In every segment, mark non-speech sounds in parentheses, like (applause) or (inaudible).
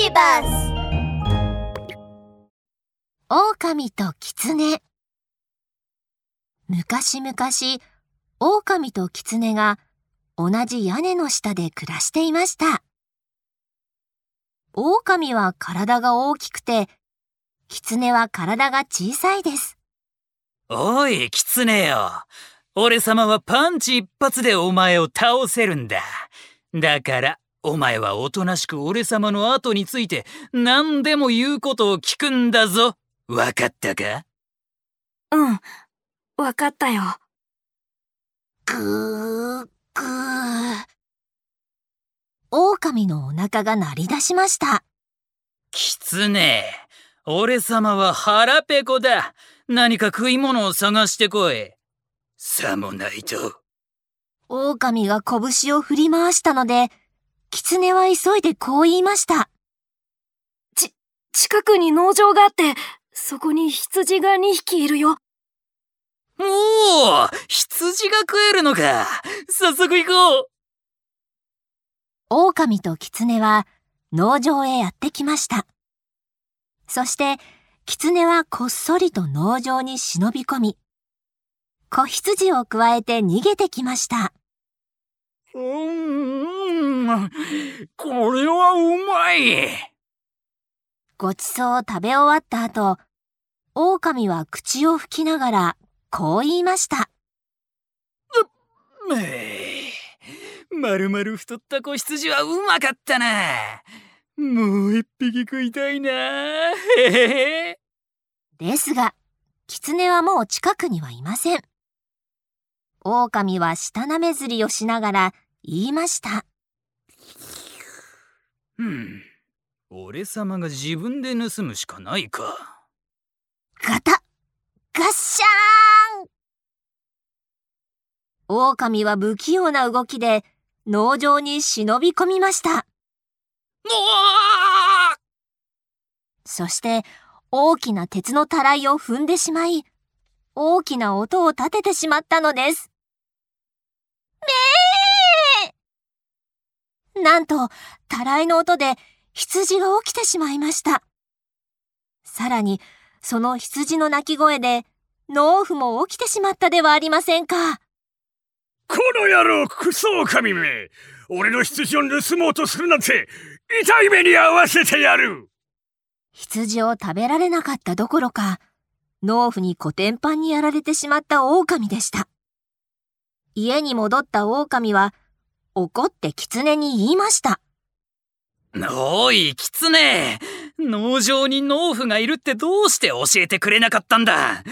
ビバス狼と狐昔々、狼と狐が同じ屋根の下で暮らしていました。狼は体が大きくて、狐は体が小さいです。おい、狐よ。俺様はパンチ一発でお前を倒せるんだ。だから、お前はおとなしく俺様の後について何でも言うことを聞くんだぞ。わかったか？うん、わかったよ。ぐー、ぐー。狼のお腹が鳴り出しました。狐、俺様は腹ペコだ。何か食い物を探してこい。さもないと。狼が拳を振り回したので、狐は急いでこう言いました。ち、近くに農場があって、そこに羊が2匹いるよ。おお羊が食えるのか早速行こう狼と狐は農場へやってきました。そして、狐はこっそりと農場に忍び込み、子羊をくわえて逃げてきました。うーん、これはうまい。ごちそうを食べ終わった後、狼は口を吹きながら、こう言いました。めまるまる太った子羊はうまかったな。もう一匹食いたいな。へへへ。ですが、狐はもう近くにはいません。狼は舌なめずりをしながら言いました。うん。俺様が自分で盗むしかないか。ガタガッシャーン狼は不器用な動きで農場に忍び込みました。そして大きな鉄のたらいを踏んでしまい、大きな音を立ててしまったのです。めーなんと、たらいの音で羊が起きてしまいました。さらに、その羊の鳴き声で、農夫も起きてしまったではありませんか。この野郎クソ狼め俺の羊を盗もうとするなんて痛い目に遭わせてやる羊を食べられなかったどころか農夫にコテンパンにやられてしまった狼でした家に戻った狼は怒って狐に言いました。おい狐。農場に農夫がいるってどうして教えてくれなかったんだ。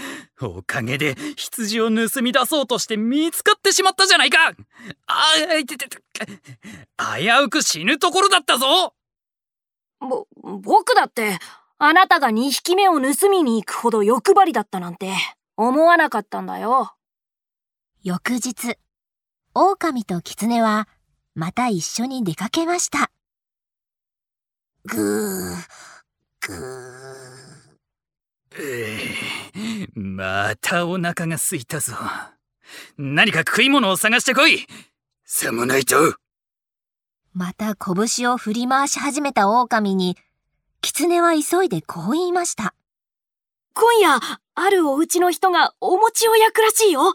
おかげで羊を盗み出そうとして見つかってしまったじゃないか。あいててて危うく死ぬところだったぞ。ぼ、僕だってあなたが2匹目を盗みに行くほど欲張りだったなんて思わなかったんだよ。翌日、狼と狐はまた一緒に出かけました。ぐー、ぐー。えー、またお腹が空いたぞ。何か食い物を探してこいさもないとまた拳を振り回し始めた狼に、狐は急いでこう言いました。今夜、あるお家の人がお餅を焼くらしいよ。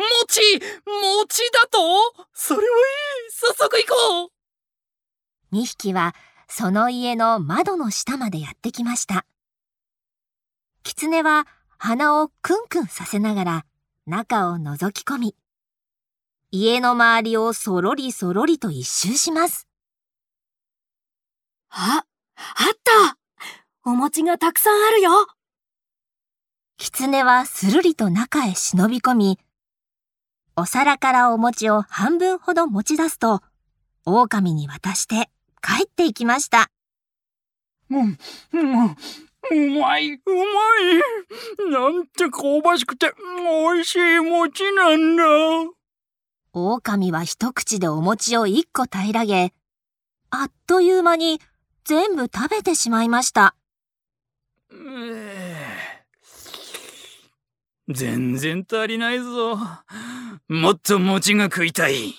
餅餅だと？それはいい早速行こう !2 匹はその家の窓の下までやってきました。狐は鼻をクンクンさせながら中を覗き込み、家の周りをそろりそろりと一周します。あ、あったお餅がたくさんあるよ狐はするりと中へ忍び込み、お皿からお餅を半分ほど持ち出すと、狼に渡して帰っていきました。うん、うん、うまい、うまい。なんて香ばしくて美味しい餅なんだ。狼は一口でお餅を一個平らげ、あっという間に全部食べてしまいました。全然足りないぞ。もっと餅が食いたい。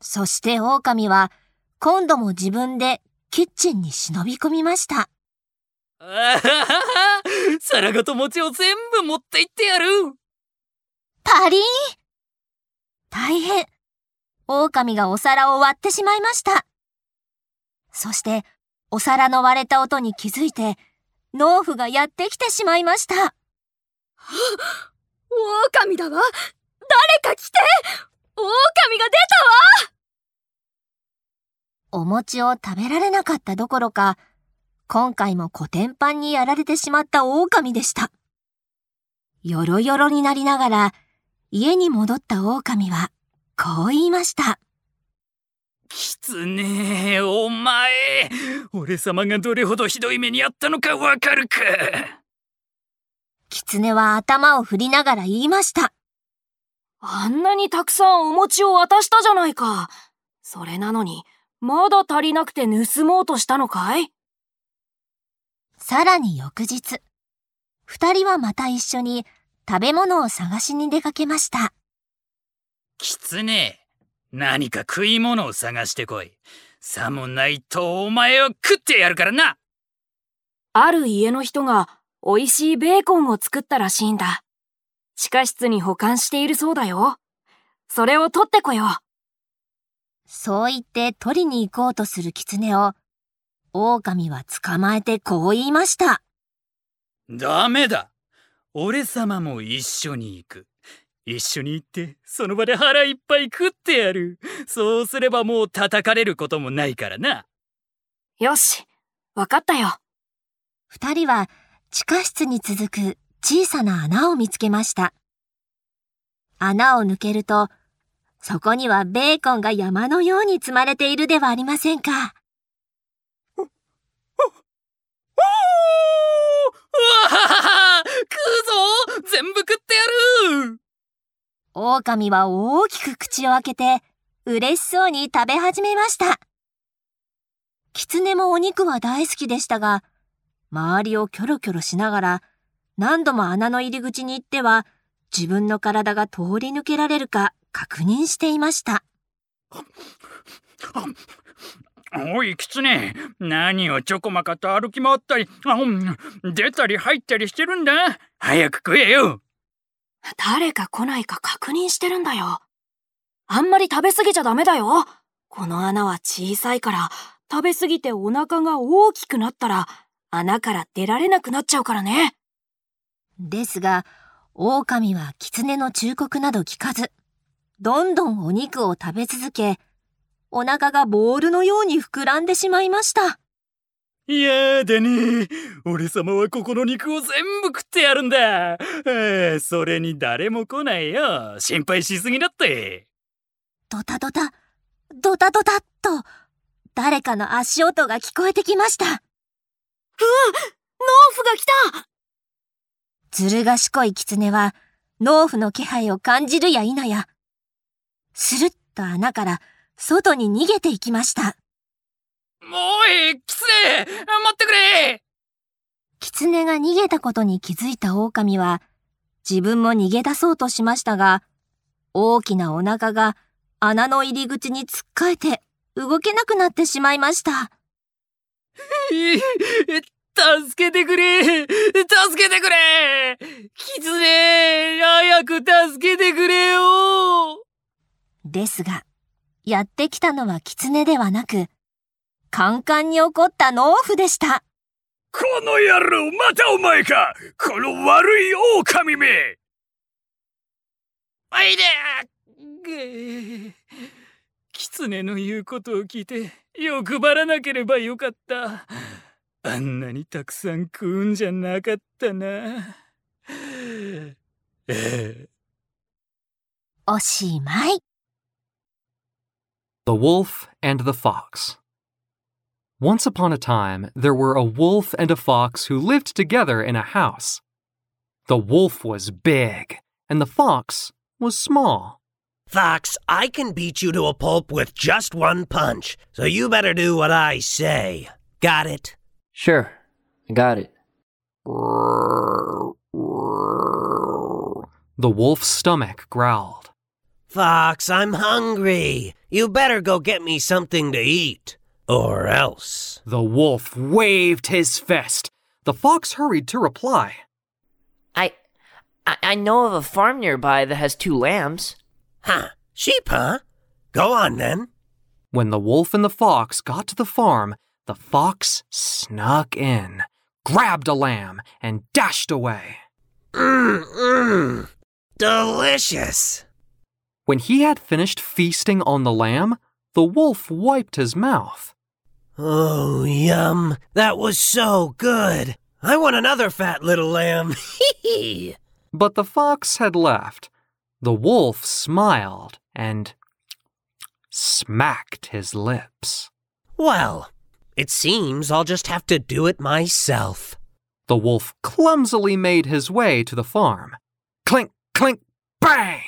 そして狼は今度も自分でキッチンに忍び込みました。あははは皿ごと餅を全部持って行ってやるパリー？ン大変狼がお皿を割ってしまいました。そして、お皿の割れた音に気づいて、農夫がやってきてしまいました。(laughs) 狼だわ誰か来て狼が出お餅を食べられなかったどころか、今回もコテンパンにやられてしまった狼でした。よろよろになりながら、家に戻った狼は、こう言いました。キツネお前俺様がどれほどひどい目にあったのかわかるか狐は頭を振りながら言いました。あんなにたくさんお餅を渡したじゃないか。それなのに、まだ足りなくて盗もうとしたのかい？さらに翌日、二人はまた一緒に食べ物を探しに出かけました。キツネ何か食い物を探してこいさもないとお前を食ってやるからなある家の人が美味しいベーコンを作ったらしいんだ。地下室に保管しているそうだよ。それを取ってこよう。そう言って取りに行こうとする狐を、狼は捕まえてこう言いました。ダメだ俺様も一緒に行く一緒に行ってその場で腹いっぱい食ってやるそうすればもう叩かれることもないからなよし、わかったよ。二人は地下室に続く小さな穴を見つけました。穴を抜けると、そこにはベーコンが山のように積まれているではありませんか。うわははは食うぞ全部食ってやる狼は大きく口を開けて、嬉しそうに食べ始めました。狐もお肉は大好きでしたが、周りをキョロキョロしながら、何度も穴の入り口に行っては、自分の体が通り抜けられるか確認していました。おい、キツネ。何をちょこまかと歩き回ったり、あうん出たり入ったりしてるんだ。早く食えよ。誰か来ないか確認してるんだよ。あんまり食べ過ぎちゃダメだよ。この穴は小さいから、食べ過ぎてお腹が大きくなったら、穴から出られなくなっちゃうからね。ですが、狼は狐の忠告など聞かず、どんどんお肉を食べ続け、お腹がボールのように膨らんでしまいました。やだね俺様はここの肉を全部食ってやるんだ、えーそれに誰も来ないよ心配しすぎだってドタドタ、ドタドタっと、誰かの足音が聞こえてきました。農夫が来たずる賢い狐は、農夫の気配を感じるや否や、スルッと穴から外に逃げていきました。おいキツネ待ってくれ狐が逃げたことに気づいた狼は、自分も逃げ出そうとしましたが、大きなお腹が穴の入り口につっかえて動けなくなってしまいました。い助けてくれ。助けてくれ。キツネ早く助けてくれよ。ですが、やってきたのは狐ではなく、カンカンに怒った農夫でした。この野郎、またお前か。この悪い狼め。おいで。ぐーキツネの言うことを聞いて欲張らなければよかったあんなにたくさん食うんじゃなかったなええおしまい。 The Wolf and the Fox. Once upon a time, there were a wolf and a fox who lived together in a house. The wolf was big, and the fox was small. Fox, I can beat you to a pulp with just one punch, so you better do what I say. Got it? Sure, I got it. The wolf's stomach growled. Fox, I'm hungry. You better go get me something to eat. or else. The wolf waved his fist. The fox hurried to reply. I, I, I know of a farm nearby that has two lambs. Huh? Sheep, huh? Go on then. When the wolf and the fox got to the farm, the fox snuck in, grabbed a lamb, and dashed away. Mmm, mmm. Delicious. When he had finished feasting on the lamb, the wolf wiped his mouth. Oh, yum. That was so good. I want another fat little lamb. Hee (laughs) hee. But the fox had left. The wolf smiled and smacked his lips. Well, it seems I'll just have to do it myself. The wolf clumsily made his way to the farm. Clink, clink, bang!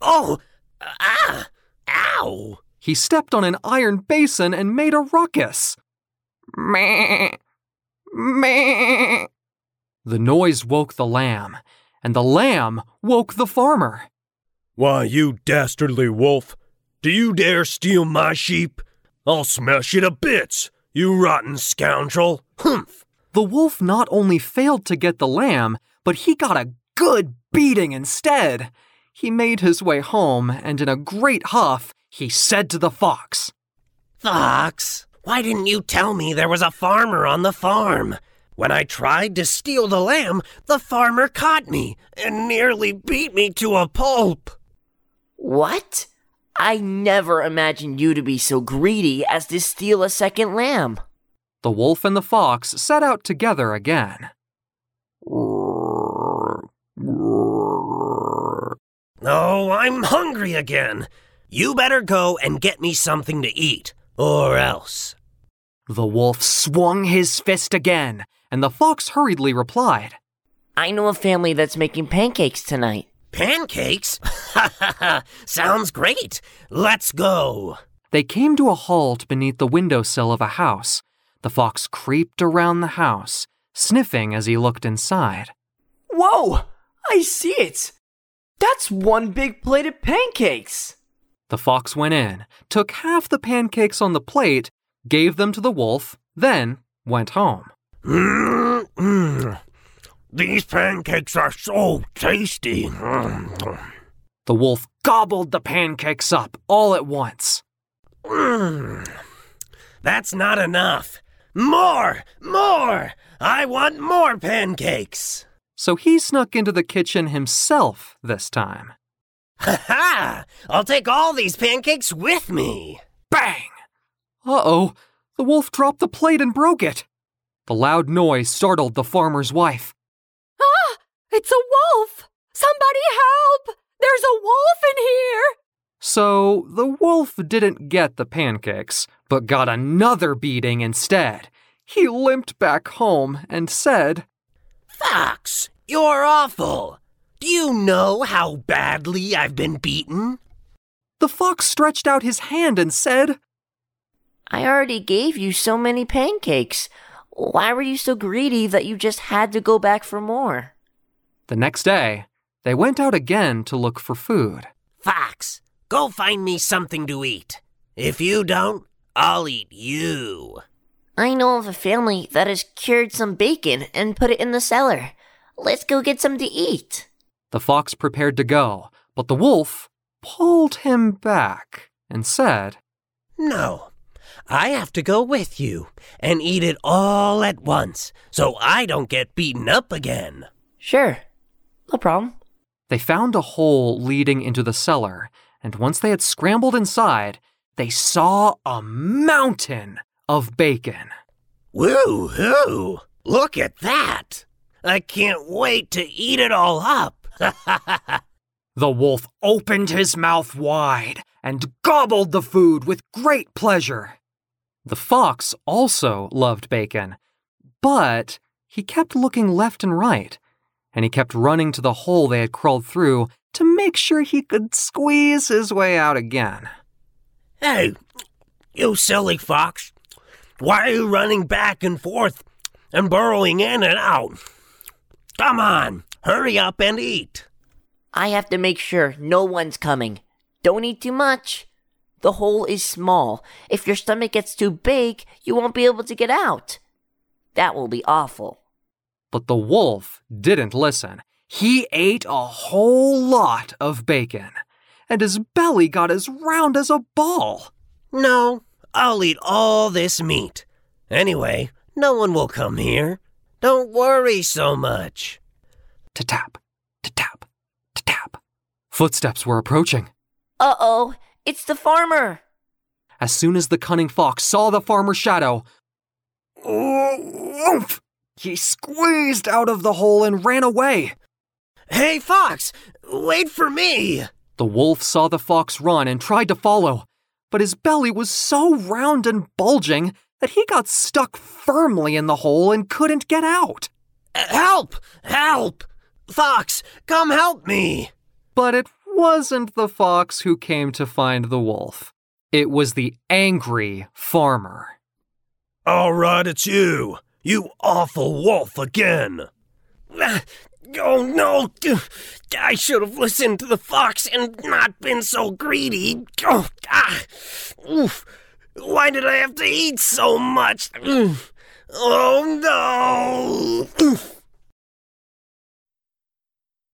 Oh, ah, ow. He stepped on an iron basin and made a ruckus. Meh, meh. The noise woke the lamb, and the lamb woke the farmer. Why, you dastardly wolf, do you dare steal my sheep? I'll smash you to bits, you rotten scoundrel. Humph! The wolf not only failed to get the lamb, but he got a good beating instead. He made his way home, and in a great huff, he said to the fox, Fox, why didn't you tell me there was a farmer on the farm? When I tried to steal the lamb, the farmer caught me and nearly beat me to a pulp. What? I never imagined you to be so greedy as to steal a second lamb. The wolf and the fox set out together again. Oh, I'm hungry again. You better go and get me something to eat, or else. The wolf swung his fist again, and the fox hurriedly replied, I know a family that's making pancakes tonight. Pancakes? Ha ha ha! Sounds great! Let's go! They came to a halt beneath the windowsill of a house. The fox creeped around the house, sniffing as he looked inside. Whoa! I see it! That's one big plate of pancakes! The fox went in, took half the pancakes on the plate, gave them to the wolf, then went home. Mmm. (clears throat) These pancakes are so tasty. The wolf gobbled the pancakes up all at once. Mmm. That's not enough. More! More! I want more pancakes! So he snuck into the kitchen himself this time. Ha ha! I'll take all these pancakes with me! Bang! Uh oh, the wolf dropped the plate and broke it. The loud noise startled the farmer's wife. It's a wolf! Somebody help! There's a wolf in here! So the wolf didn't get the pancakes, but got another beating instead. He limped back home and said, Fox, you're awful! Do you know how badly I've been beaten? The fox stretched out his hand and said, I already gave you so many pancakes. Why were you so greedy that you just had to go back for more? The next day, they went out again to look for food. Fox, go find me something to eat. If you don't, I'll eat you. I know of a family that has cured some bacon and put it in the cellar. Let's go get some to eat. The fox prepared to go, but the wolf pulled him back and said, No, I have to go with you and eat it all at once so I don't get beaten up again. Sure, no problem. They found a hole leading into the cellar, and once they had scrambled inside, they saw a mountain of bacon. Woo hoo! Look at that! I can't wait to eat it all up. (laughs) the wolf opened his mouth wide and gobbled the food with great pleasure. The fox also loved bacon, but he kept looking left and right, and he kept running to the hole they had crawled through to make sure he could squeeze his way out again. Hey, you silly fox. Why are you running back and forth and burrowing in and out? Come on, hurry up and eat. I have to make sure no one's coming. Don't eat too much. The hole is small. If your stomach gets too big, you won't be able to get out. That will be awful. But the wolf didn't listen. He ate a whole lot of bacon, and his belly got as round as a ball. No, I'll eat all this meat. Anyway, no one will come here. Don't worry so much. To tap, to tap, to tap. Footsteps were approaching. Uh oh, it's the farmer. As soon as the cunning fox saw the farmer's shadow, oomph, he squeezed out of the hole and ran away. Hey, Fox, wait for me. The wolf saw the fox run and tried to follow, but his belly was so round and bulging that he got stuck firmly in the hole and couldn't get out. Uh, help! Help! Fox, come help me! But it wasn't the fox who came to find the wolf. It was the angry farmer. All right, it's you. You awful wolf again. Oh no! I should have listened to the fox and not been so greedy. Oh, ah. Oof. Why did I have to eat so much? Oh no! Oof.